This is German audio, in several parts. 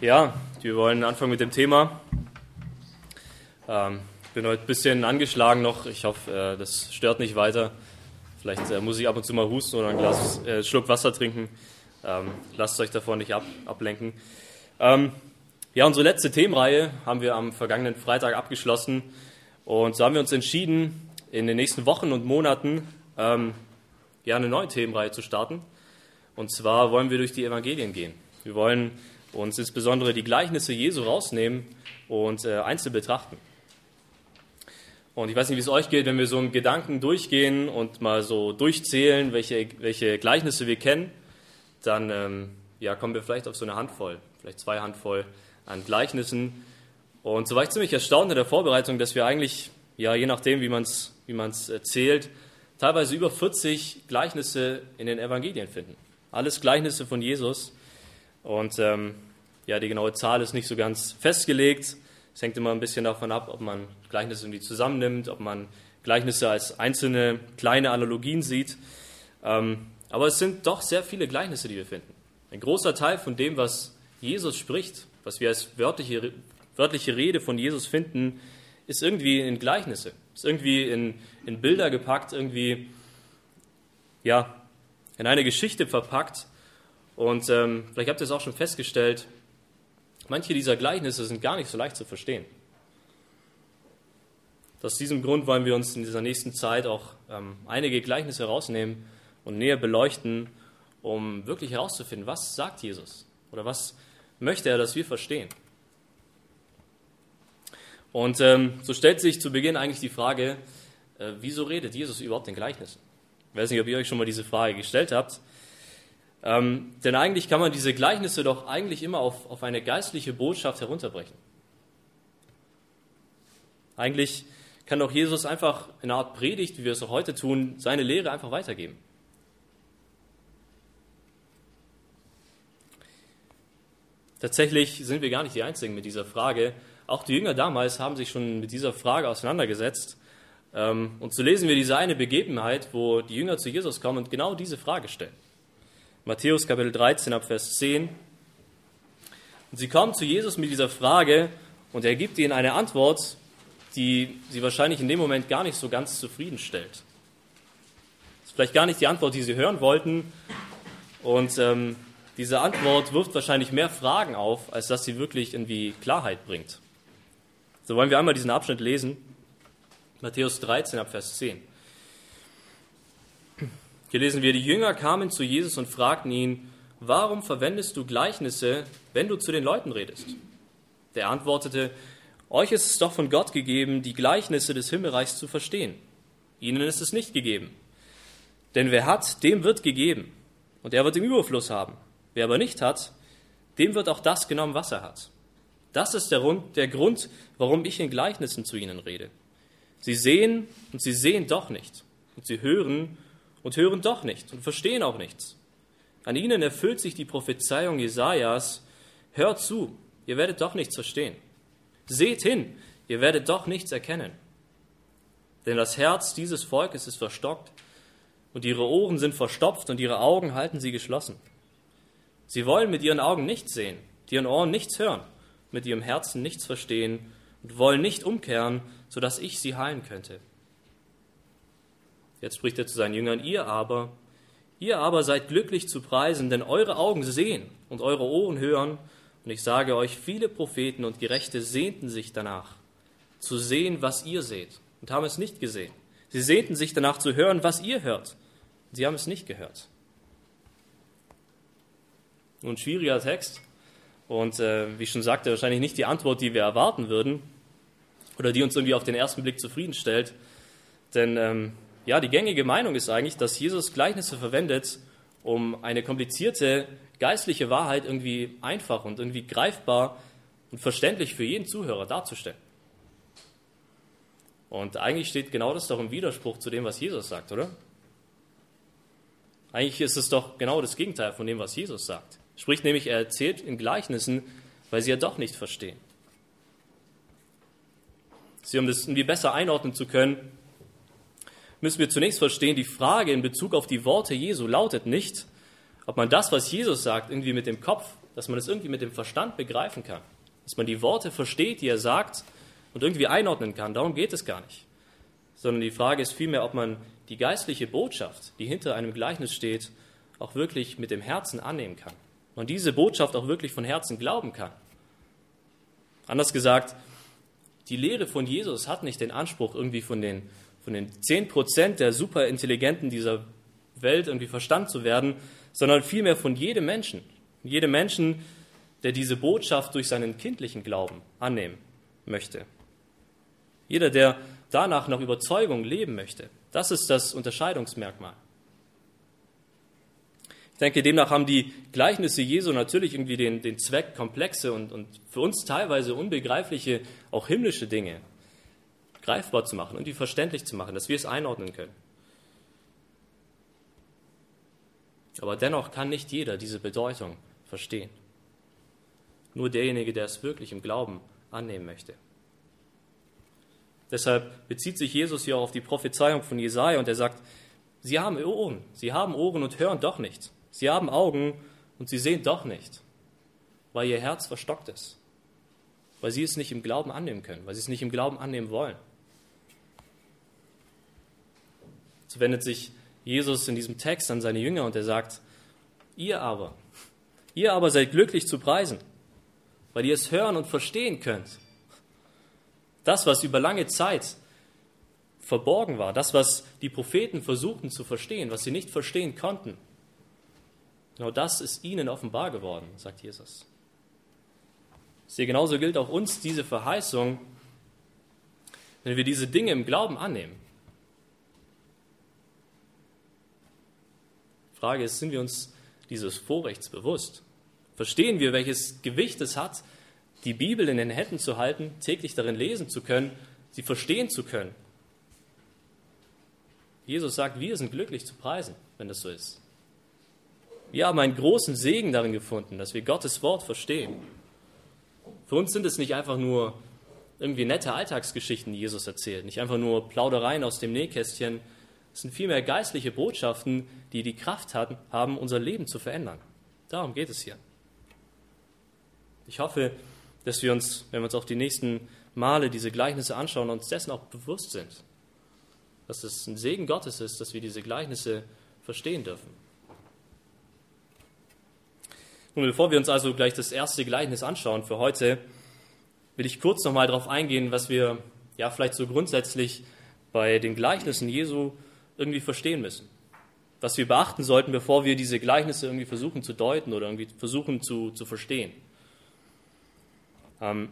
Ja, wir wollen anfangen mit dem Thema. Ähm, ich bin heute ein bisschen angeschlagen noch. Ich hoffe, äh, das stört nicht weiter. Vielleicht äh, muss ich ab und zu mal husten oder ein Glas, äh, Schluck Wasser trinken. Ähm, lasst euch davon nicht ab, ablenken. Ähm, ja, unsere letzte Themenreihe haben wir am vergangenen Freitag abgeschlossen. Und so haben wir uns entschieden, in den nächsten Wochen und Monaten ähm, ja, eine neue Themenreihe zu starten. Und zwar wollen wir durch die Evangelien gehen. Wir wollen uns insbesondere die Gleichnisse Jesu rausnehmen und äh, einzeln betrachten. Und ich weiß nicht, wie es euch geht, wenn wir so einen Gedanken durchgehen und mal so durchzählen, welche, welche Gleichnisse wir kennen, dann ähm, ja, kommen wir vielleicht auf so eine Handvoll, vielleicht zwei Handvoll an Gleichnissen. Und so war ich ziemlich erstaunt in der Vorbereitung, dass wir eigentlich, ja, je nachdem, wie man es wie man's erzählt, teilweise über 40 Gleichnisse in den Evangelien finden. Alles Gleichnisse von Jesus. Und ähm, ja, die genaue Zahl ist nicht so ganz festgelegt. Es hängt immer ein bisschen davon ab, ob man Gleichnisse irgendwie zusammennimmt, ob man Gleichnisse als einzelne kleine Analogien sieht. Ähm, aber es sind doch sehr viele Gleichnisse, die wir finden. Ein großer Teil von dem, was Jesus spricht, was wir als wörtliche, wörtliche Rede von Jesus finden, ist irgendwie in Gleichnisse, ist irgendwie in, in Bilder gepackt, irgendwie ja, in eine Geschichte verpackt. Und ähm, vielleicht habt ihr es auch schon festgestellt, manche dieser Gleichnisse sind gar nicht so leicht zu verstehen. Aus diesem Grund wollen wir uns in dieser nächsten Zeit auch ähm, einige Gleichnisse herausnehmen und näher beleuchten, um wirklich herauszufinden, was sagt Jesus oder was möchte er, dass wir verstehen. Und ähm, so stellt sich zu Beginn eigentlich die Frage, äh, wieso redet Jesus überhaupt in Gleichnissen? Ich weiß nicht, ob ihr euch schon mal diese Frage gestellt habt. Ähm, denn eigentlich kann man diese Gleichnisse doch eigentlich immer auf, auf eine geistliche Botschaft herunterbrechen. Eigentlich kann doch Jesus einfach in einer Art Predigt, wie wir es auch heute tun, seine Lehre einfach weitergeben. Tatsächlich sind wir gar nicht die Einzigen mit dieser Frage. Auch die Jünger damals haben sich schon mit dieser Frage auseinandergesetzt. Ähm, und so lesen wir diese eine Begebenheit, wo die Jünger zu Jesus kommen und genau diese Frage stellen. Matthäus Kapitel 13 ab Vers 10. Und sie kommen zu Jesus mit dieser Frage und er gibt ihnen eine Antwort, die sie wahrscheinlich in dem Moment gar nicht so ganz zufriedenstellt. Das ist vielleicht gar nicht die Antwort, die sie hören wollten. Und ähm, diese Antwort wirft wahrscheinlich mehr Fragen auf, als dass sie wirklich irgendwie Klarheit bringt. So wollen wir einmal diesen Abschnitt lesen. Matthäus 13 ab Vers 10. Hier lesen wir, die Jünger kamen zu Jesus und fragten ihn, warum verwendest du Gleichnisse, wenn du zu den Leuten redest? Der antwortete, euch ist es doch von Gott gegeben, die Gleichnisse des Himmelreichs zu verstehen. Ihnen ist es nicht gegeben. Denn wer hat, dem wird gegeben, und er wird im Überfluss haben. Wer aber nicht hat, dem wird auch das genommen, was er hat. Das ist der der Grund, warum ich in Gleichnissen zu ihnen rede. Sie sehen und sie sehen doch nicht. Und sie hören und hören doch nicht und verstehen auch nichts. An ihnen erfüllt sich die Prophezeiung Jesajas: Hört zu, ihr werdet doch nichts verstehen. Seht hin, ihr werdet doch nichts erkennen. Denn das Herz dieses Volkes ist verstockt und ihre Ohren sind verstopft und ihre Augen halten sie geschlossen. Sie wollen mit ihren Augen nichts sehen, mit ihren Ohren nichts hören, mit ihrem Herzen nichts verstehen und wollen nicht umkehren, sodass ich sie heilen könnte. Jetzt spricht er zu seinen Jüngern, ihr aber, ihr aber seid glücklich zu preisen, denn eure Augen sehen und eure Ohren hören. Und ich sage euch, viele Propheten und Gerechte sehnten sich danach, zu sehen, was ihr seht, und haben es nicht gesehen. Sie sehnten sich danach zu hören, was ihr hört. Sie haben es nicht gehört. Nun, schwieriger Text. Und äh, wie ich schon sagte, wahrscheinlich nicht die Antwort, die wir erwarten würden oder die uns irgendwie auf den ersten Blick zufriedenstellt. Denn ähm, ja, die gängige Meinung ist eigentlich, dass Jesus Gleichnisse verwendet, um eine komplizierte geistliche Wahrheit irgendwie einfach und irgendwie greifbar und verständlich für jeden Zuhörer darzustellen. Und eigentlich steht genau das doch im Widerspruch zu dem, was Jesus sagt, oder? Eigentlich ist es doch genau das Gegenteil von dem, was Jesus sagt. Sprich nämlich, er erzählt in Gleichnissen, weil sie ja doch nicht verstehen. Sie, um das irgendwie besser einordnen zu können, müssen wir zunächst verstehen, die Frage in Bezug auf die Worte Jesu lautet nicht, ob man das, was Jesus sagt, irgendwie mit dem Kopf dass man es irgendwie mit dem Verstand begreifen kann, dass man die Worte versteht, die er sagt und irgendwie einordnen kann. Darum geht es gar nicht. Sondern die Frage ist vielmehr, ob man die geistliche Botschaft, die hinter einem Gleichnis steht, auch wirklich mit dem Herzen annehmen kann. Und diese Botschaft auch wirklich von Herzen glauben kann. Anders gesagt, die Lehre von Jesus hat nicht den Anspruch, irgendwie von den, von den 10% der Superintelligenten dieser Welt irgendwie Verstand zu werden, sondern vielmehr von jedem Menschen. Jedem Menschen, der diese Botschaft durch seinen kindlichen Glauben annehmen möchte. Jeder, der danach nach Überzeugung leben möchte. Das ist das Unterscheidungsmerkmal. Ich denke, demnach haben die Gleichnisse Jesu natürlich irgendwie den, den Zweck, komplexe und, und für uns teilweise unbegreifliche, auch himmlische Dinge greifbar zu machen und die verständlich zu machen, dass wir es einordnen können. Aber dennoch kann nicht jeder diese Bedeutung verstehen. Nur derjenige, der es wirklich im Glauben annehmen möchte. Deshalb bezieht sich Jesus hier auch auf die Prophezeiung von Jesaja und er sagt, Sie haben Ohren, Sie haben Ohren und hören doch nicht. Sie haben Augen und sie sehen doch nicht, weil ihr Herz verstockt ist, weil sie es nicht im Glauben annehmen können, weil sie es nicht im Glauben annehmen wollen. Wendet sich Jesus in diesem Text an seine Jünger und er sagt, ihr aber, ihr aber seid glücklich zu preisen, weil ihr es hören und verstehen könnt. Das, was über lange Zeit verborgen war, das, was die Propheten versuchten zu verstehen, was sie nicht verstehen konnten, Genau das ist ihnen offenbar geworden, sagt Jesus. Sehe, genauso gilt auch uns diese Verheißung, wenn wir diese Dinge im Glauben annehmen. Frage ist, sind wir uns dieses Vorrechts bewusst? Verstehen wir, welches Gewicht es hat, die Bibel in den Händen zu halten, täglich darin lesen zu können, sie verstehen zu können? Jesus sagt, wir sind glücklich zu preisen, wenn das so ist. Wir haben einen großen Segen darin gefunden, dass wir Gottes Wort verstehen. Für uns sind es nicht einfach nur irgendwie nette Alltagsgeschichten, die Jesus erzählt, nicht einfach nur Plaudereien aus dem Nähkästchen. Es sind vielmehr geistliche Botschaften, die die Kraft haben, unser Leben zu verändern. Darum geht es hier. Ich hoffe, dass wir uns, wenn wir uns auch die nächsten Male diese Gleichnisse anschauen, uns dessen auch bewusst sind, dass es ein Segen Gottes ist, dass wir diese Gleichnisse verstehen dürfen. Nun, bevor wir uns also gleich das erste Gleichnis anschauen für heute, will ich kurz nochmal darauf eingehen, was wir ja vielleicht so grundsätzlich bei den Gleichnissen Jesu irgendwie verstehen müssen. Was wir beachten sollten, bevor wir diese Gleichnisse irgendwie versuchen zu deuten oder irgendwie versuchen zu, zu verstehen. Ähm,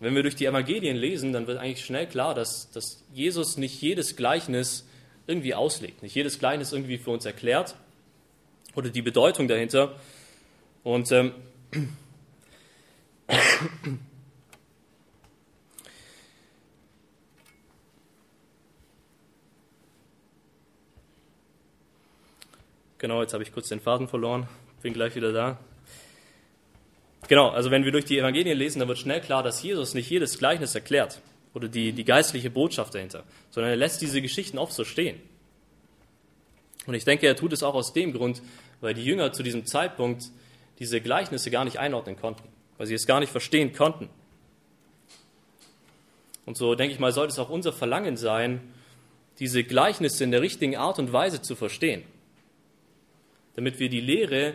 wenn wir durch die Evangelien lesen, dann wird eigentlich schnell klar, dass, dass Jesus nicht jedes Gleichnis irgendwie auslegt, nicht jedes Gleichnis irgendwie für uns erklärt oder die Bedeutung dahinter, und ähm, genau, jetzt habe ich kurz den Faden verloren, bin gleich wieder da. Genau, also wenn wir durch die Evangelien lesen, dann wird schnell klar, dass Jesus nicht jedes Gleichnis erklärt oder die, die geistliche Botschaft dahinter, sondern er lässt diese Geschichten oft so stehen. Und ich denke, er tut es auch aus dem Grund, weil die Jünger zu diesem Zeitpunkt diese Gleichnisse gar nicht einordnen konnten, weil sie es gar nicht verstehen konnten. Und so denke ich mal, sollte es auch unser Verlangen sein, diese Gleichnisse in der richtigen Art und Weise zu verstehen, damit wir die Lehre,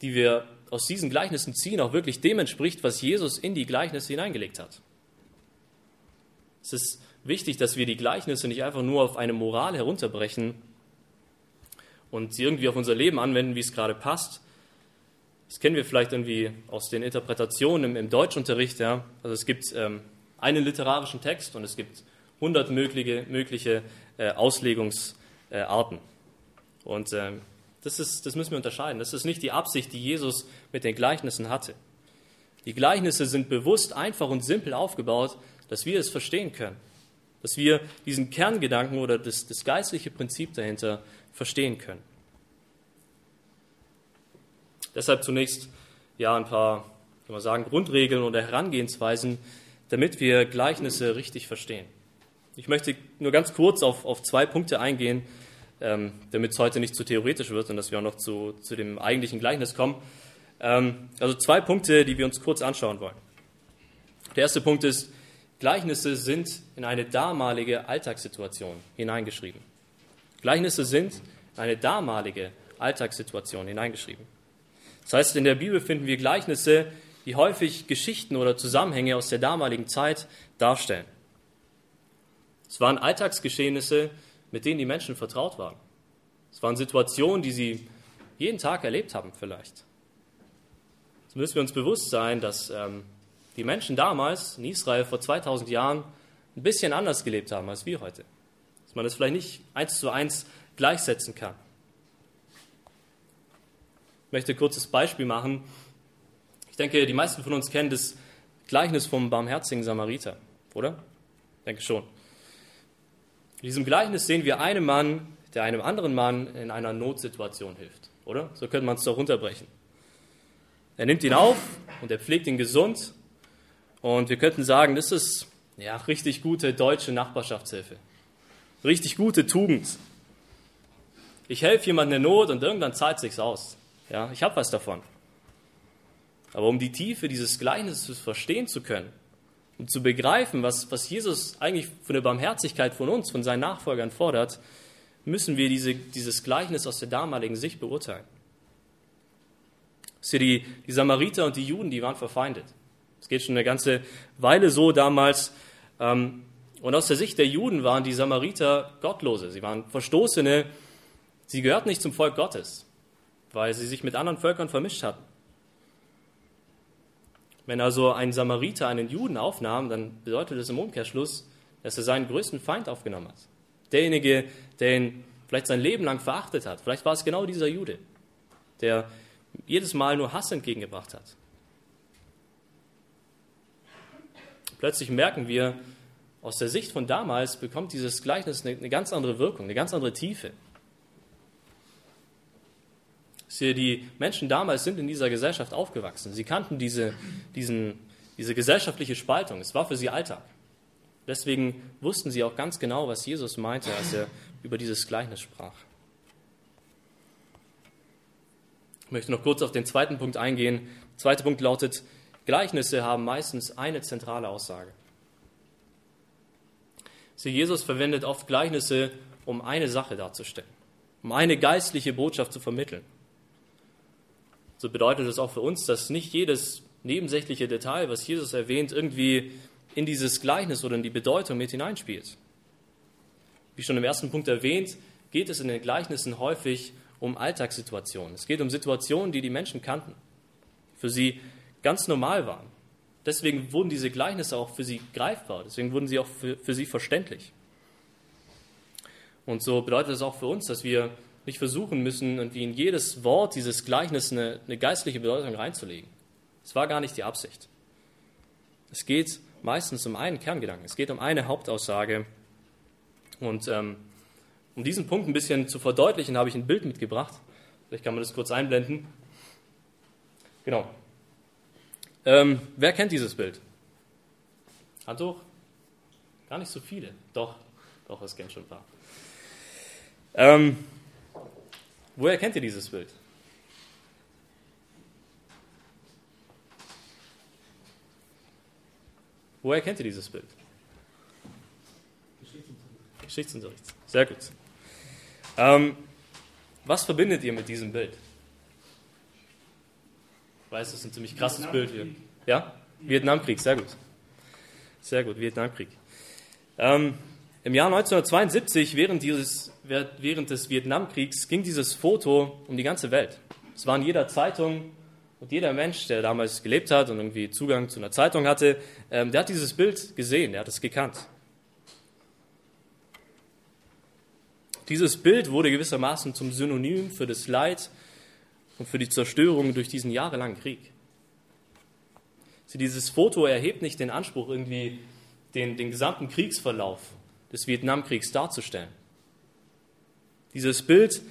die wir aus diesen Gleichnissen ziehen, auch wirklich dem entspricht, was Jesus in die Gleichnisse hineingelegt hat. Es ist wichtig, dass wir die Gleichnisse nicht einfach nur auf eine Moral herunterbrechen und sie irgendwie auf unser Leben anwenden, wie es gerade passt, das kennen wir vielleicht irgendwie aus den Interpretationen im, im Deutschunterricht. Ja? Also es gibt ähm, einen literarischen Text und es gibt hundert mögliche, mögliche äh, Auslegungsarten. Äh, und äh, das, ist, das müssen wir unterscheiden. Das ist nicht die Absicht, die Jesus mit den Gleichnissen hatte. Die Gleichnisse sind bewusst einfach und simpel aufgebaut, dass wir es verstehen können. Dass wir diesen Kerngedanken oder das, das geistliche Prinzip dahinter verstehen können. Deshalb zunächst ja ein paar, kann man sagen, Grundregeln oder Herangehensweisen, damit wir Gleichnisse richtig verstehen. Ich möchte nur ganz kurz auf, auf zwei Punkte eingehen, ähm, damit es heute nicht zu theoretisch wird und dass wir auch noch zu, zu dem eigentlichen Gleichnis kommen. Ähm, also zwei Punkte, die wir uns kurz anschauen wollen. Der erste Punkt ist, Gleichnisse sind in eine damalige Alltagssituation hineingeschrieben. Gleichnisse sind in eine damalige Alltagssituation hineingeschrieben. Das heißt, in der Bibel finden wir Gleichnisse, die häufig Geschichten oder Zusammenhänge aus der damaligen Zeit darstellen. Es waren Alltagsgeschehnisse, mit denen die Menschen vertraut waren. Es waren Situationen, die sie jeden Tag erlebt haben vielleicht. Jetzt müssen wir uns bewusst sein, dass ähm, die Menschen damals in Israel vor 2000 Jahren ein bisschen anders gelebt haben als wir heute. Dass man das vielleicht nicht eins zu eins gleichsetzen kann. Ich möchte ein kurzes Beispiel machen. Ich denke, die meisten von uns kennen das Gleichnis vom barmherzigen Samariter, oder? Ich denke schon. In diesem Gleichnis sehen wir einen Mann, der einem anderen Mann in einer Notsituation hilft, oder? So könnte man es doch runterbrechen. Er nimmt ihn auf und er pflegt ihn gesund. Und wir könnten sagen, das ist ja richtig gute deutsche Nachbarschaftshilfe. Richtig gute Tugend. Ich helfe jemandem in Not und irgendwann zahlt es sich aus. Ja, ich habe was davon. Aber um die Tiefe dieses Gleichnisses verstehen zu können, um zu begreifen, was, was Jesus eigentlich von der Barmherzigkeit von uns, von seinen Nachfolgern fordert, müssen wir diese, dieses Gleichnis aus der damaligen Sicht beurteilen. Dass die, die Samariter und die Juden, die waren verfeindet. Es geht schon eine ganze Weile so damals. Ähm, und aus der Sicht der Juden waren die Samariter Gottlose. Sie waren Verstoßene. Sie gehörten nicht zum Volk Gottes weil sie sich mit anderen Völkern vermischt hatten. Wenn also ein Samariter einen Juden aufnahm, dann bedeutet das im Umkehrschluss, dass er seinen größten Feind aufgenommen hat. Derjenige, der ihn vielleicht sein Leben lang verachtet hat. Vielleicht war es genau dieser Jude, der jedes Mal nur Hass entgegengebracht hat. Plötzlich merken wir, aus der Sicht von damals bekommt dieses Gleichnis eine, eine ganz andere Wirkung, eine ganz andere Tiefe. Die Menschen damals sind in dieser Gesellschaft aufgewachsen. Sie kannten diese, diesen, diese gesellschaftliche Spaltung. Es war für sie Alltag. Deswegen wussten sie auch ganz genau, was Jesus meinte, als er über dieses Gleichnis sprach. Ich möchte noch kurz auf den zweiten Punkt eingehen. Der zweite Punkt lautet, Gleichnisse haben meistens eine zentrale Aussage. Sie, Jesus verwendet oft Gleichnisse, um eine Sache darzustellen, um eine geistliche Botschaft zu vermitteln so bedeutet es auch für uns, dass nicht jedes nebensächliche Detail, was Jesus erwähnt, irgendwie in dieses Gleichnis oder in die Bedeutung mit hineinspielt. Wie schon im ersten Punkt erwähnt, geht es in den Gleichnissen häufig um Alltagssituationen. Es geht um Situationen, die die Menschen kannten, für sie ganz normal waren. Deswegen wurden diese Gleichnisse auch für sie greifbar, deswegen wurden sie auch für, für sie verständlich. Und so bedeutet es auch für uns, dass wir nicht versuchen müssen, irgendwie in jedes Wort dieses Gleichnisses eine, eine geistliche Bedeutung reinzulegen. Das war gar nicht die Absicht. Es geht meistens um einen Kerngedanken, es geht um eine Hauptaussage. Und ähm, um diesen Punkt ein bisschen zu verdeutlichen, habe ich ein Bild mitgebracht. Vielleicht kann man das kurz einblenden. Genau. Ähm, wer kennt dieses Bild? Hand hoch? Gar nicht so viele. Doch, doch, es kennt schon ein paar. Ähm, Woher kennt ihr dieses Bild? Woher kennt ihr dieses Bild? Geschichtsunterricht. Geschichtsunterricht. Sehr gut. Ähm, was verbindet ihr mit diesem Bild? Ich weiß, das ist ein ziemlich krasses Bild hier. Ja? Vietnamkrieg, sehr gut. Sehr gut, Vietnamkrieg. Ähm, Im Jahr 1972, während dieses während des Vietnamkriegs ging dieses Foto um die ganze Welt. Es war in jeder Zeitung und jeder Mensch, der damals gelebt hat und irgendwie Zugang zu einer Zeitung hatte, ähm, der hat dieses Bild gesehen, der hat es gekannt. Dieses Bild wurde gewissermaßen zum Synonym für das Leid und für die Zerstörung durch diesen jahrelangen Krieg. dieses Foto erhebt nicht den Anspruch, irgendwie den, den gesamten Kriegsverlauf des Vietnamkriegs darzustellen. Dieses Bild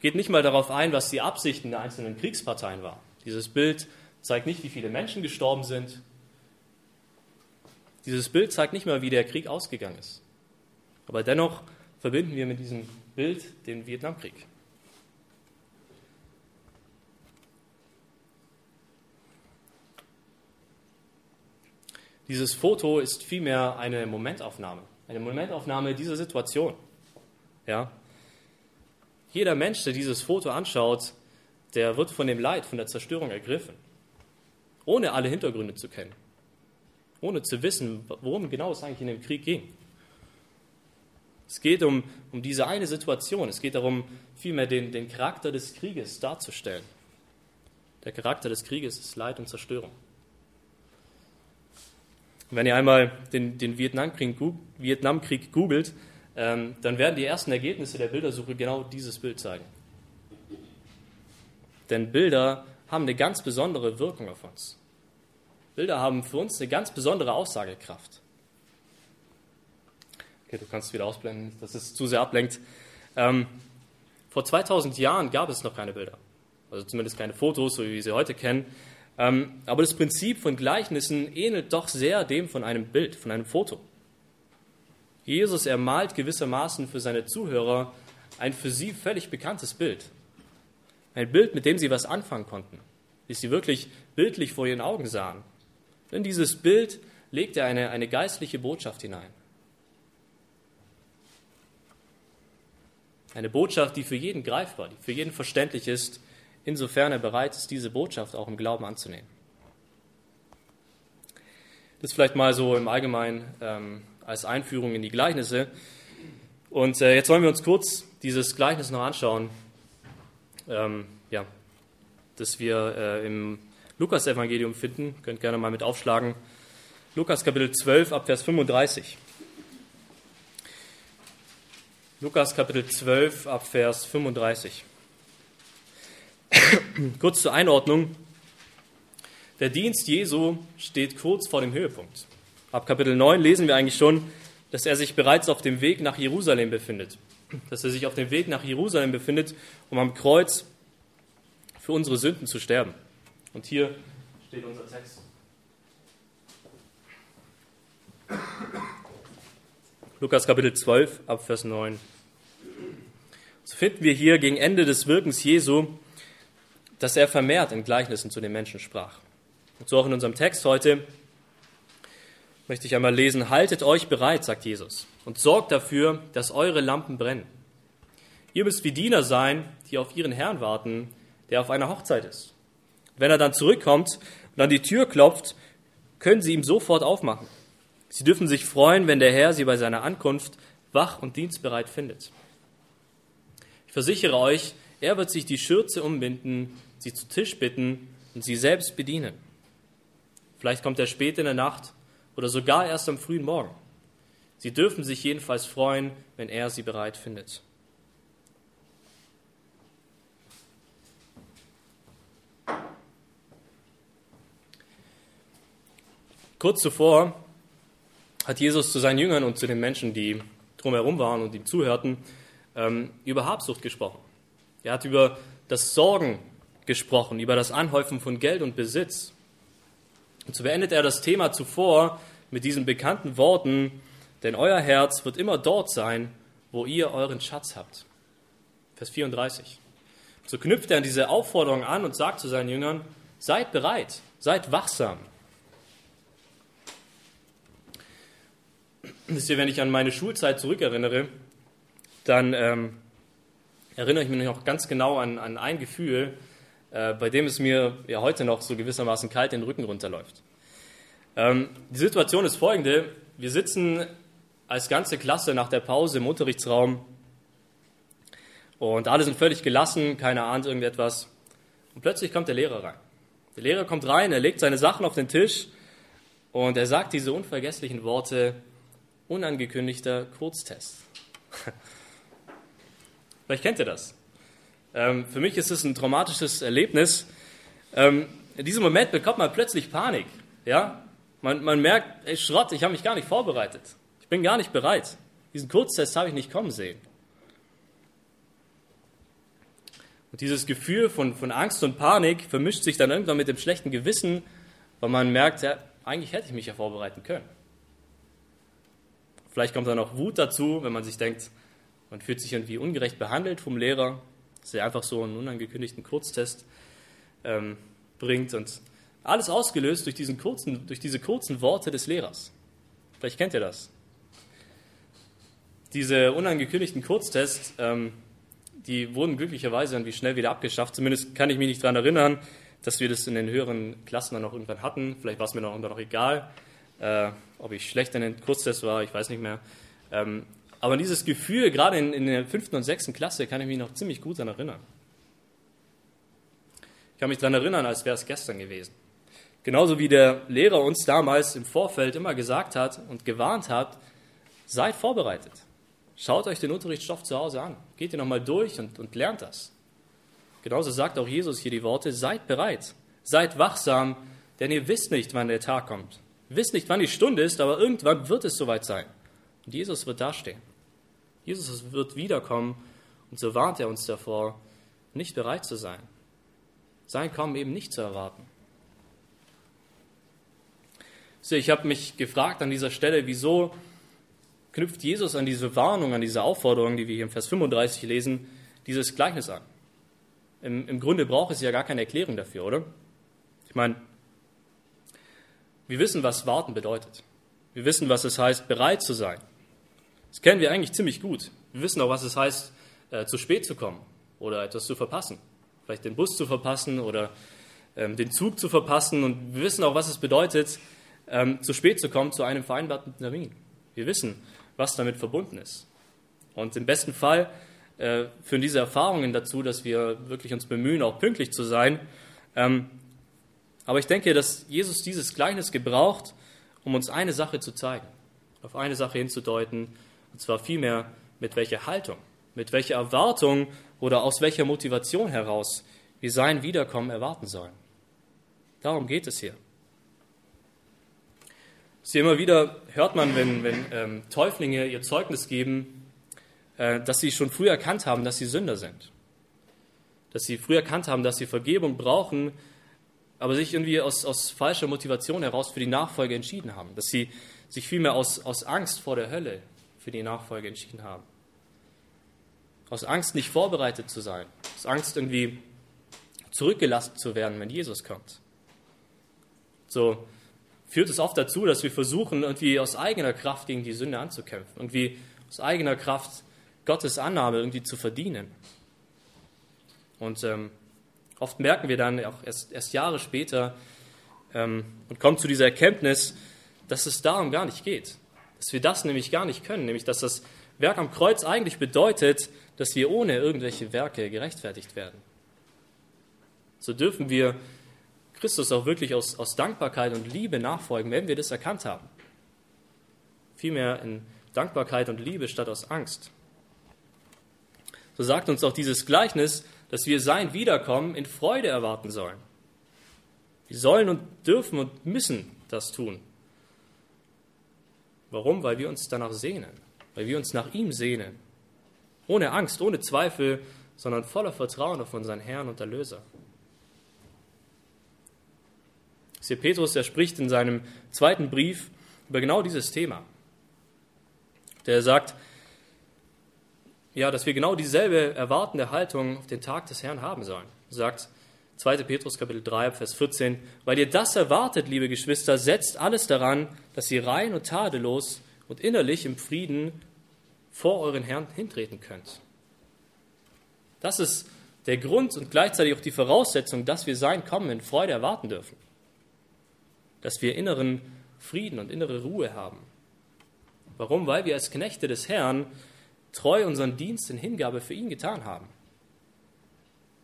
geht nicht mal darauf ein, was die Absichten der einzelnen Kriegsparteien waren. Dieses Bild zeigt nicht, wie viele Menschen gestorben sind. Dieses Bild zeigt nicht mal, wie der Krieg ausgegangen ist. Aber dennoch verbinden wir mit diesem Bild den Vietnamkrieg. Dieses Foto ist vielmehr eine Momentaufnahme, eine Momentaufnahme dieser Situation. Ja, jeder Mensch, der dieses Foto anschaut, der wird von dem Leid, von der Zerstörung ergriffen, ohne alle Hintergründe zu kennen, ohne zu wissen, worum genau es eigentlich in dem Krieg ging. Es geht um, um diese eine Situation, es geht darum, vielmehr den, den Charakter des Krieges darzustellen. Der Charakter des Krieges ist Leid und Zerstörung. Wenn ihr einmal den, den Vietnamkrieg, Vietnamkrieg googelt, ähm, dann werden die ersten Ergebnisse der Bildersuche genau dieses Bild zeigen. Denn Bilder haben eine ganz besondere Wirkung auf uns. Bilder haben für uns eine ganz besondere Aussagekraft. Okay, du kannst es wieder ausblenden, dass es zu sehr ablenkt. Ähm, vor 2000 Jahren gab es noch keine Bilder. Also zumindest keine Fotos, so wie wir sie heute kennen. Ähm, aber das Prinzip von Gleichnissen ähnelt doch sehr dem von einem Bild, von einem Foto. Jesus ermalt gewissermaßen für seine Zuhörer ein für sie völlig bekanntes Bild. Ein Bild, mit dem sie was anfangen konnten, das sie wirklich bildlich vor ihren Augen sahen. In dieses Bild legt er eine, eine geistliche Botschaft hinein. Eine Botschaft, die für jeden greifbar, die für jeden verständlich ist, insofern er bereit ist, diese Botschaft auch im Glauben anzunehmen. Das vielleicht mal so im Allgemeinen ähm, als Einführung in die Gleichnisse. Und äh, jetzt wollen wir uns kurz dieses Gleichnis noch anschauen, ähm, ja, das wir äh, im Lukas-Evangelium finden. Könnt gerne mal mit aufschlagen. Lukas Kapitel 12 ab Vers 35. Lukas Kapitel 12 ab Vers 35. Kurz zur Einordnung. Der Dienst Jesu steht kurz vor dem Höhepunkt. Ab Kapitel 9 lesen wir eigentlich schon, dass er sich bereits auf dem Weg nach Jerusalem befindet. Dass er sich auf dem Weg nach Jerusalem befindet, um am Kreuz für unsere Sünden zu sterben. Und hier steht unser Text. Lukas Kapitel 12 ab Vers 9. So finden wir hier gegen Ende des Wirkens Jesu, dass er vermehrt in Gleichnissen zu den Menschen sprach. Und so auch in unserem Text heute möchte ich einmal lesen, haltet euch bereit, sagt Jesus, und sorgt dafür, dass eure Lampen brennen. Ihr müsst wie Diener sein, die auf ihren Herrn warten, der auf einer Hochzeit ist. Wenn er dann zurückkommt und an die Tür klopft, können sie ihm sofort aufmachen. Sie dürfen sich freuen, wenn der Herr sie bei seiner Ankunft wach und dienstbereit findet. Ich versichere euch, er wird sich die Schürze umbinden, sie zu Tisch bitten und sie selbst bedienen. Vielleicht kommt er spät in der Nacht oder sogar erst am frühen Morgen. Sie dürfen sich jedenfalls freuen, wenn er sie bereit findet. Kurz zuvor hat Jesus zu seinen Jüngern und zu den Menschen, die drumherum waren und ihm zuhörten, ähm, über Habsucht gesprochen. Er hat über das Sorgen gesprochen, über das Anhäufen von Geld und Besitz. Und so beendet er das Thema zuvor mit diesen bekannten Worten, denn euer Herz wird immer dort sein, wo ihr euren Schatz habt. Vers 34. So knüpft er an diese Aufforderung an und sagt zu seinen Jüngern, seid bereit, seid wachsam. Wisst ihr, wenn ich an meine Schulzeit zurückerinnere, dann ähm, erinnere ich mich noch ganz genau an, an ein Gefühl, äh, bei dem es mir ja heute noch so gewissermaßen kalt den Rücken runterläuft. Ähm, die Situation ist folgende. Wir sitzen als ganze Klasse nach der Pause im Unterrichtsraum und alle sind völlig gelassen, keiner ahnt irgendetwas. Und plötzlich kommt der Lehrer rein. Der Lehrer kommt rein, er legt seine Sachen auf den Tisch und er sagt diese unvergesslichen Worte, unangekündigter Kurztest. Vielleicht kennt ihr das. Ähm, für mich ist es ein traumatisches Erlebnis. Ähm, in diesem Moment bekommt man plötzlich Panik. Ja? Man, man merkt, ey, Schrott, ich habe mich gar nicht vorbereitet. Ich bin gar nicht bereit. Diesen Kurztest habe ich nicht kommen sehen. Und dieses Gefühl von, von Angst und Panik vermischt sich dann irgendwann mit dem schlechten Gewissen, weil man merkt, ja, eigentlich hätte ich mich ja vorbereiten können. Vielleicht kommt dann auch Wut dazu, wenn man sich denkt, man fühlt sich irgendwie ungerecht behandelt vom Lehrer, dass er einfach so einen unangekündigten Kurztest ähm, bringt und Alles ausgelöst durch, diesen kurzen, durch diese kurzen Worte des Lehrers. Vielleicht kennt ihr das. Diese unangekündigten Kurztests, ähm, die wurden glücklicherweise irgendwie schnell wieder abgeschafft. Zumindest kann ich mich nicht daran erinnern, dass wir das in den höheren Klassen dann noch irgendwann hatten. Vielleicht war es mir noch, noch egal, äh, ob ich schlecht in den Kurztests war, ich weiß nicht mehr. Ähm, aber dieses Gefühl, gerade in, in der fünften und sechsten Klasse, kann ich mich noch ziemlich gut daran erinnern. Ich kann mich daran erinnern, als wäre es gestern gewesen. Genauso wie der Lehrer uns damals im Vorfeld immer gesagt hat und gewarnt hat, seid vorbereitet. Schaut euch den Unterrichtsstoff zu Hause an. Geht ihr nochmal durch und, und lernt das. Genauso sagt auch Jesus hier die Worte, seid bereit, seid wachsam, denn ihr wisst nicht, wann der Tag kommt. Wisst nicht, wann die Stunde ist, aber irgendwann wird es soweit sein. Und Jesus wird dastehen. Jesus wird wiederkommen und so warnt er uns davor, nicht bereit zu sein. Sein Kommen eben nicht zu erwarten. So, ich habe mich gefragt an dieser Stelle, wieso knüpft Jesus an diese Warnung, an diese Aufforderung, die wir hier im Vers 35 lesen, dieses Gleichnis an? Im, Im Grunde braucht es ja gar keine Erklärung dafür, oder? Ich meine, wir wissen, was warten bedeutet. Wir wissen, was es heißt, bereit zu sein. Das kennen wir eigentlich ziemlich gut. Wir wissen auch, was es heißt, äh, zu spät zu kommen oder etwas zu verpassen. Vielleicht den Bus zu verpassen oder ähm, den Zug zu verpassen. Und wir wissen auch, was es bedeutet, ähm, zu spät zu kommen zu einem vereinbarten Termin. Wir wissen, was damit verbunden ist. Und im besten Fall äh, führen diese Erfahrungen dazu, dass wir wirklich uns bemühen, auch pünktlich zu sein. Ähm, aber ich denke, dass Jesus dieses Gleichnis gebraucht, um uns eine Sache zu zeigen, auf eine Sache hinzudeuten, und zwar vielmehr mit welcher Haltung, mit welcher Erwartung oder aus welcher Motivation heraus wir sein Wiederkommen erwarten sollen. Darum geht es hier. Sie immer wieder hört man, wenn, wenn ähm, Täuflinge ihr Zeugnis geben, äh, dass sie schon früh erkannt haben, dass sie Sünder sind. Dass sie früh erkannt haben, dass sie Vergebung brauchen, aber sich irgendwie aus, aus falscher Motivation heraus für die Nachfolge entschieden haben. Dass sie sich vielmehr aus, aus Angst vor der Hölle für die Nachfolge entschieden haben. Aus Angst, nicht vorbereitet zu sein. Aus Angst, irgendwie zurückgelassen zu werden, wenn Jesus kommt. So führt es oft dazu, dass wir versuchen, irgendwie aus eigener Kraft gegen die Sünde anzukämpfen. Irgendwie aus eigener Kraft Gottes Annahme irgendwie zu verdienen. Und ähm, oft merken wir dann auch erst, erst Jahre später ähm, und kommen zu dieser Erkenntnis, dass es darum gar nicht geht. Dass wir das nämlich gar nicht können, nämlich dass das Werk am Kreuz eigentlich bedeutet, dass wir ohne irgendwelche Werke gerechtfertigt werden. So dürfen wir Christus auch wirklich aus, aus Dankbarkeit und Liebe nachfolgen, wenn wir das erkannt haben. Vielmehr in Dankbarkeit und Liebe statt aus Angst. So sagt uns auch dieses Gleichnis, dass wir sein Wiederkommen in Freude erwarten sollen. Wir sollen und dürfen und müssen das tun. Warum? Weil wir uns danach sehnen, weil wir uns nach ihm sehnen. Ohne Angst, ohne Zweifel, sondern voller Vertrauen auf unseren Herrn und Erlöser. Hier Petrus, er spricht in seinem zweiten Brief über genau dieses Thema. Der sagt, ja, dass wir genau dieselbe erwartende Haltung auf den Tag des Herrn haben sollen. Sagt 2. Petrus Kapitel 3, Vers 14, weil ihr das erwartet, liebe Geschwister, setzt alles daran, dass ihr rein und tadellos und innerlich im Frieden vor euren Herrn hintreten könnt. Das ist der Grund und gleichzeitig auch die Voraussetzung, dass wir sein Kommen in Freude erwarten dürfen. Dass wir inneren Frieden und innere Ruhe haben. Warum? Weil wir als Knechte des Herrn treu unseren Dienst in Hingabe für ihn getan haben.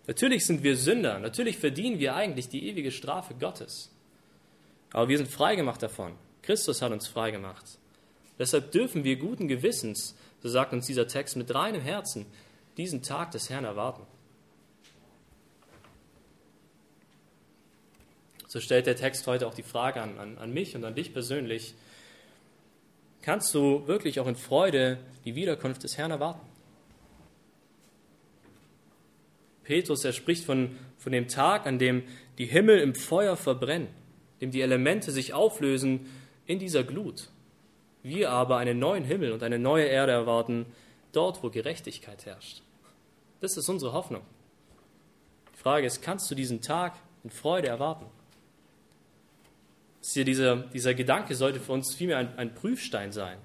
Natürlich sind wir Sünder, natürlich verdienen wir eigentlich die ewige Strafe Gottes. Aber wir sind freigemacht davon. Christus hat uns freigemacht. Deshalb dürfen wir guten Gewissens, so sagt uns dieser Text, mit reinem Herzen diesen Tag des Herrn erwarten. So stellt der Text heute auch die Frage an, an, an mich und an dich persönlich, kannst du wirklich auch in Freude die Wiederkunft des Herrn erwarten. Petrus, er spricht von, von dem Tag, an dem die Himmel im Feuer verbrennen, dem die Elemente sich auflösen in dieser Glut. Wir aber einen neuen Himmel und eine neue Erde erwarten, dort, wo Gerechtigkeit herrscht. Das ist unsere Hoffnung. Die Frage ist, kannst du diesen Tag in Freude erwarten? Hier dieser, dieser Gedanke sollte für uns vielmehr ein, ein Prüfstein sein.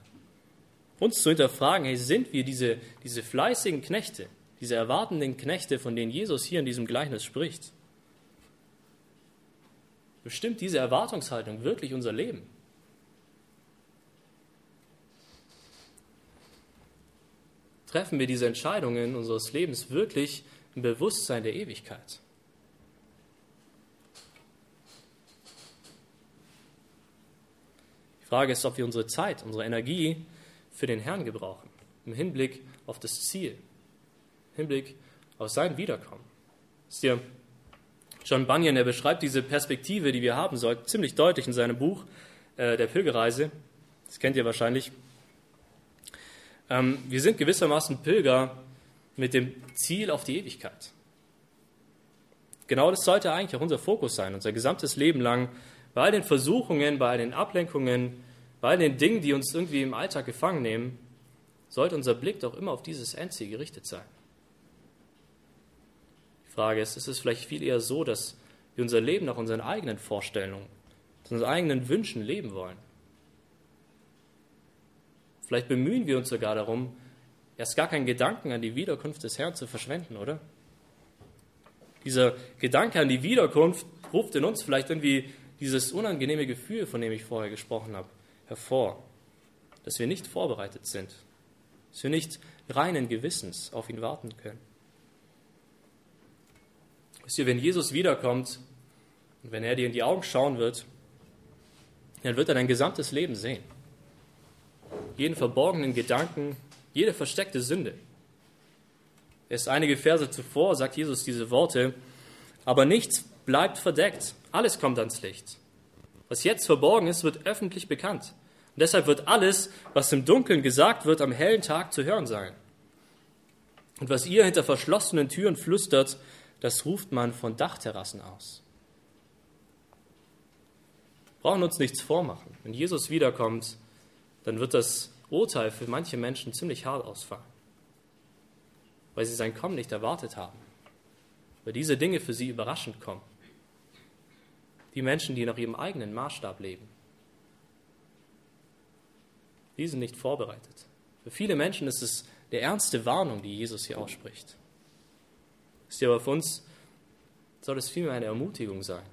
Uns zu hinterfragen, hey, sind wir diese, diese fleißigen Knechte, diese erwartenden Knechte, von denen Jesus hier in diesem Gleichnis spricht? Bestimmt diese Erwartungshaltung wirklich unser Leben? Treffen wir diese Entscheidungen unseres Lebens wirklich im Bewusstsein der Ewigkeit? Die Frage ist, ob wir unsere Zeit, unsere Energie für den Herrn gebrauchen, im Hinblick auf das Ziel, Hinblick auf sein Wiederkommen. Ist dir John Bunyan, der beschreibt diese Perspektive, die wir haben sollten, ziemlich deutlich in seinem Buch äh, Der Pilgerreise. Das kennt ihr wahrscheinlich. Ähm, wir sind gewissermaßen Pilger mit dem Ziel auf die Ewigkeit. Genau das sollte eigentlich auch unser Fokus sein, unser gesamtes Leben lang bei all den Versuchungen, bei all den Ablenkungen, bei all den Dingen, die uns irgendwie im Alltag gefangen nehmen, sollte unser Blick doch immer auf dieses Endziel gerichtet sein. Frage ist, ist es vielleicht viel eher so, dass wir unser Leben nach unseren eigenen Vorstellungen, unseren eigenen Wünschen leben wollen? Vielleicht bemühen wir uns sogar darum, erst gar keinen Gedanken an die Wiederkunft des Herrn zu verschwenden, oder? Dieser Gedanke an die Wiederkunft ruft in uns vielleicht irgendwie dieses unangenehme Gefühl, von dem ich vorher gesprochen habe, hervor, dass wir nicht vorbereitet sind, dass wir nicht reinen Gewissens auf ihn warten können. Wisst ihr, wenn Jesus wiederkommt und wenn er dir in die Augen schauen wird, dann wird er dein gesamtes Leben sehen. Jeden verborgenen Gedanken, jede versteckte Sünde. Erst einige Verse zuvor sagt Jesus diese Worte, aber nichts bleibt verdeckt, alles kommt ans Licht. Was jetzt verborgen ist, wird öffentlich bekannt. Und deshalb wird alles, was im Dunkeln gesagt wird, am hellen Tag zu hören sein. Und was ihr hinter verschlossenen Türen flüstert, das ruft man von Dachterrassen aus. Wir brauchen uns nichts vormachen. Wenn Jesus wiederkommt, dann wird das Urteil für manche Menschen ziemlich hart ausfallen, weil sie sein Kommen nicht erwartet haben, weil diese Dinge für sie überraschend kommen die Menschen, die nach ihrem eigenen Maßstab leben. Die sind nicht vorbereitet. Für viele Menschen ist es der ernste Warnung, die Jesus hier ausspricht. Ist ja aber für uns soll es vielmehr eine Ermutigung sein.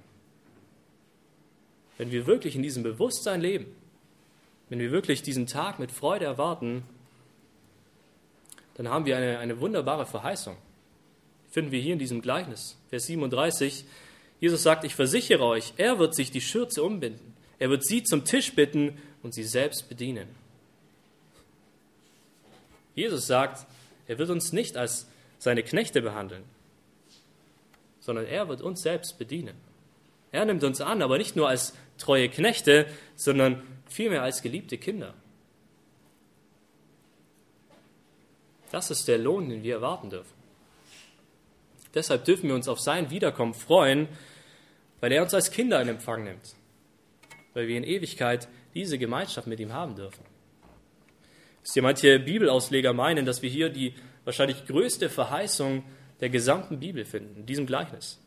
Wenn wir wirklich in diesem Bewusstsein leben, wenn wir wirklich diesen Tag mit Freude erwarten, dann haben wir eine, eine wunderbare Verheißung. Finden wir hier in diesem Gleichnis, Vers 37. Jesus sagt, ich versichere euch, er wird sich die Schürze umbinden. Er wird sie zum Tisch bitten und sie selbst bedienen. Jesus sagt, er wird uns nicht als seine Knechte behandeln, sondern er wird uns selbst bedienen. Er nimmt uns an, aber nicht nur als treue Knechte, sondern vielmehr als geliebte Kinder. Das ist der Lohn, den wir erwarten dürfen. Deshalb dürfen wir uns auf sein Wiederkommen freuen weil er uns als Kinder in Empfang nimmt, weil wir in Ewigkeit diese Gemeinschaft mit ihm haben dürfen. Wisst ihr, manche Bibelausleger meinen, dass wir hier die wahrscheinlich größte Verheißung der gesamten Bibel finden, in diesem Gleichnis.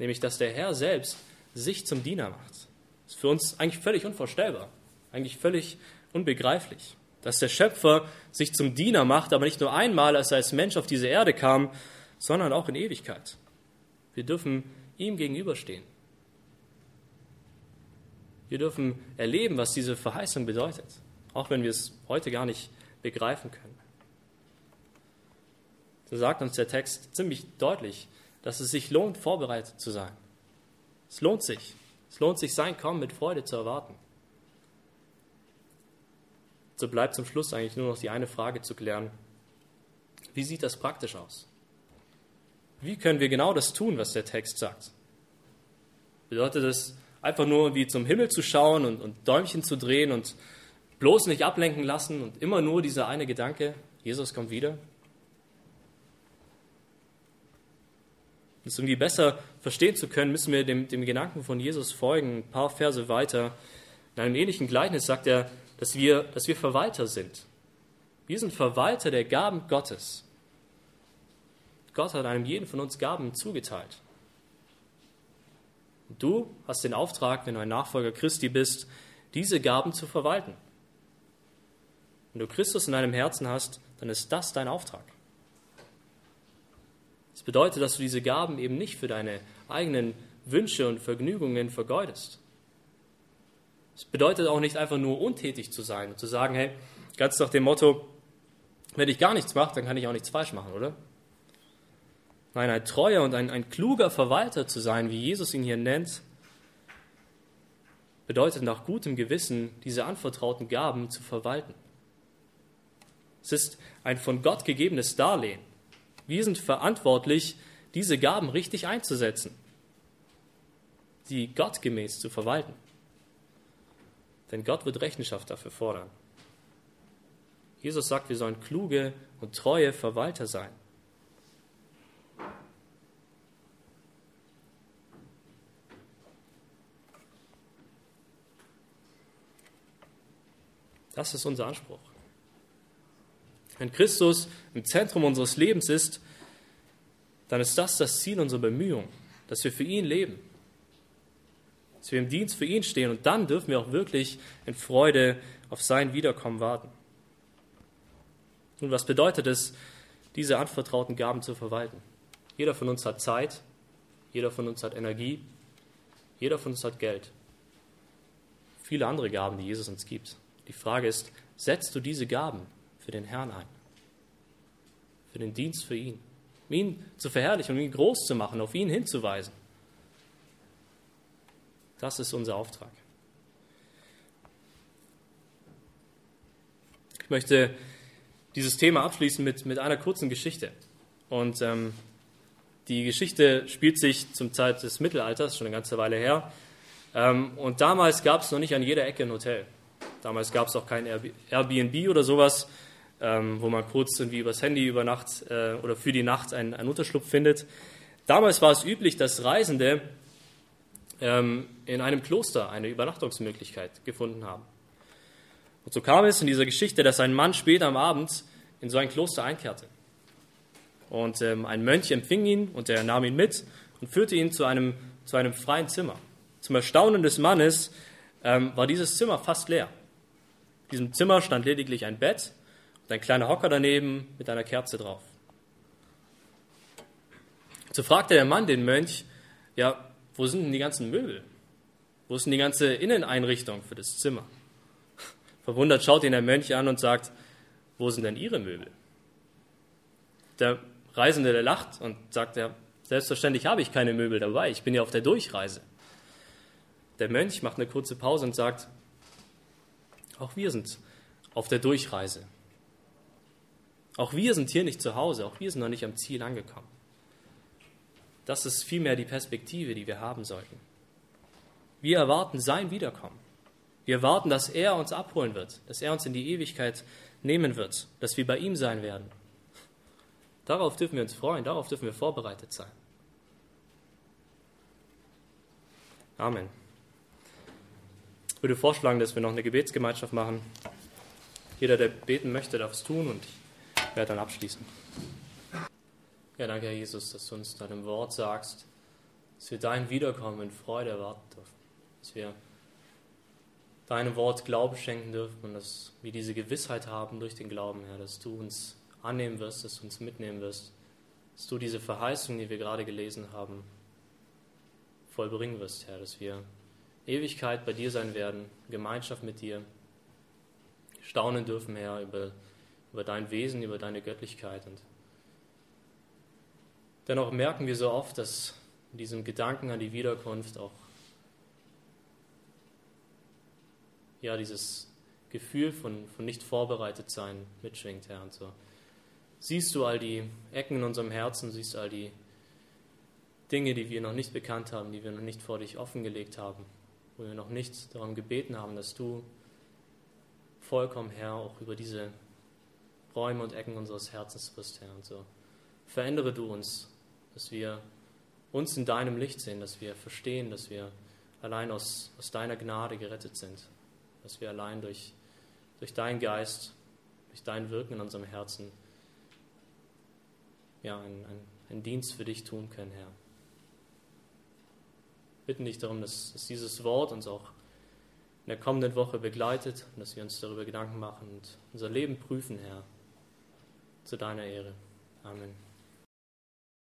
Nämlich, dass der Herr selbst sich zum Diener macht. Das ist für uns eigentlich völlig unvorstellbar, eigentlich völlig unbegreiflich. Dass der Schöpfer sich zum Diener macht, aber nicht nur einmal, als er als Mensch auf diese Erde kam, sondern auch in Ewigkeit. Wir dürfen ihm gegenüberstehen. Wir dürfen erleben, was diese Verheißung bedeutet, auch wenn wir es heute gar nicht begreifen können. So sagt uns der Text ziemlich deutlich, dass es sich lohnt, vorbereitet zu sein. Es lohnt sich. Es lohnt sich, sein Kommen mit Freude zu erwarten. So bleibt zum Schluss eigentlich nur noch die eine Frage zu klären. Wie sieht das praktisch aus? Wie können wir genau das tun, was der Text sagt? Bedeutet es einfach nur wie zum Himmel zu schauen und, und Däumchen zu drehen und bloß nicht ablenken lassen und immer nur dieser eine Gedanke, Jesus kommt wieder? Um es irgendwie besser verstehen zu können, müssen wir dem, dem Gedanken von Jesus folgen. Ein paar Verse weiter. In einem ähnlichen Gleichnis sagt er, dass wir, dass wir Verwalter sind. Wir sind Verwalter der Gaben Gottes. Gott hat einem jeden von uns Gaben zugeteilt. Und du hast den Auftrag, wenn du ein Nachfolger Christi bist, diese Gaben zu verwalten. Wenn du Christus in deinem Herzen hast, dann ist das dein Auftrag. Bedeutet, dass du diese Gaben eben nicht für deine eigenen Wünsche und Vergnügungen vergeudest. Es bedeutet auch nicht einfach nur untätig zu sein und zu sagen, hey, ganz nach dem Motto, wenn ich gar nichts mache, dann kann ich auch nichts falsch machen, oder? Nein, ein treuer und ein, ein kluger Verwalter zu sein, wie Jesus ihn hier nennt, bedeutet nach gutem Gewissen, diese anvertrauten Gaben zu verwalten. Es ist ein von Gott gegebenes Darlehen. Wir sind verantwortlich, diese Gaben richtig einzusetzen, sie gottgemäß zu verwalten. Denn Gott wird Rechenschaft dafür fordern. Jesus sagt, wir sollen kluge und treue Verwalter sein. Das ist unser Anspruch. Wenn Christus im Zentrum unseres Lebens ist, dann ist das das Ziel unserer Bemühungen, dass wir für ihn leben, dass wir im Dienst für ihn stehen und dann dürfen wir auch wirklich in Freude auf sein Wiederkommen warten. Nun, was bedeutet es, diese anvertrauten Gaben zu verwalten? Jeder von uns hat Zeit, jeder von uns hat Energie, jeder von uns hat Geld. Viele andere Gaben, die Jesus uns gibt. Die Frage ist, setzt du diese Gaben für den Herrn ein? Für den Dienst für ihn? Um ihn zu verherrlichen, um ihn groß zu machen, auf ihn hinzuweisen. Das ist unser Auftrag. Ich möchte dieses Thema abschließen mit, mit einer kurzen Geschichte. Und ähm, die Geschichte spielt sich zum Zeit des Mittelalters, schon eine ganze Weile her. Ähm, und damals gab es noch nicht an jeder Ecke ein Hotel. Damals gab es auch kein Airbnb oder sowas, ähm, wo man kurz irgendwie übers Handy über Nacht äh, oder für die Nacht einen, einen, Unterschlupf findet. Damals war es üblich, dass Reisende ähm, in einem Kloster eine Übernachtungsmöglichkeit gefunden haben. Und so kam es in dieser Geschichte, dass ein Mann später am Abend in so ein Kloster einkehrte. Und ähm, ein Mönch empfing ihn und er nahm ihn mit und führte ihn zu einem, zu einem freien Zimmer. Zum Erstaunen des Mannes ähm, war dieses Zimmer fast leer. In diesem Zimmer stand lediglich ein Bett und ein kleiner Hocker daneben mit einer Kerze drauf. So fragte der Mann den Mönch, ja, wo sind denn die ganzen Möbel? Wo ist denn die ganze Inneneinrichtung für das Zimmer? Verwundert schaut ihn der Mönch an und sagt, wo sind denn Ihre Möbel? Der Reisende, der lacht und sagt, ja, selbstverständlich habe ich keine Möbel dabei, ich bin ja auf der Durchreise. Der Mönch macht eine kurze Pause und sagt, auch wir sind auf der Durchreise. Auch wir sind hier nicht zu Hause, auch wir sind noch nicht am Ziel angekommen. Das ist vielmehr die Perspektive, die wir haben sollten. Wir erwarten sein Wiederkommen. Wir erwarten, dass er uns abholen wird, dass er uns in die Ewigkeit nehmen wird, dass wir bei ihm sein werden. Darauf dürfen wir uns freuen, darauf dürfen wir vorbereitet sein. Amen. Ich würde vorschlagen, dass wir noch eine Gebetsgemeinschaft machen. Jeder, der beten möchte, darf es tun und ich werde dann abschließen. Ja, danke, Herr Jesus, dass du uns deinem Wort sagst, dass wir dein Wiederkommen in Freude erwarten dürfen. Dass wir deinem Wort Glauben schenken dürfen und dass wir diese Gewissheit haben durch den Glauben, Herr, dass du uns annehmen wirst, dass du uns mitnehmen wirst, dass du diese Verheißung, die wir gerade gelesen haben, vollbringen wirst, Herr, dass wir Ewigkeit bei dir sein werden, Gemeinschaft mit dir, staunen dürfen, Herr, über, über dein Wesen, über deine Göttlichkeit. Und dennoch merken wir so oft, dass in diesem Gedanken an die Wiederkunft auch ja, dieses Gefühl von, von nicht vorbereitet sein mitschwingt, Herr. Und so siehst du all die Ecken in unserem Herzen, siehst all die Dinge, die wir noch nicht bekannt haben, die wir noch nicht vor dich offengelegt haben, wo wir noch nicht darum gebeten haben, dass du vollkommen, Herr, auch über diese Räume und Ecken unseres Herzens bist, Herr. Und so verändere du uns, dass wir uns in deinem Licht sehen, dass wir verstehen, dass wir allein aus, aus deiner Gnade gerettet sind dass wir allein durch, durch deinen Geist, durch dein Wirken in unserem Herzen, ja, einen, einen, einen Dienst für dich tun können, Herr. bitten dich darum, dass, dass dieses Wort uns auch in der kommenden Woche begleitet und dass wir uns darüber Gedanken machen und unser Leben prüfen, Herr, zu deiner Ehre. Amen.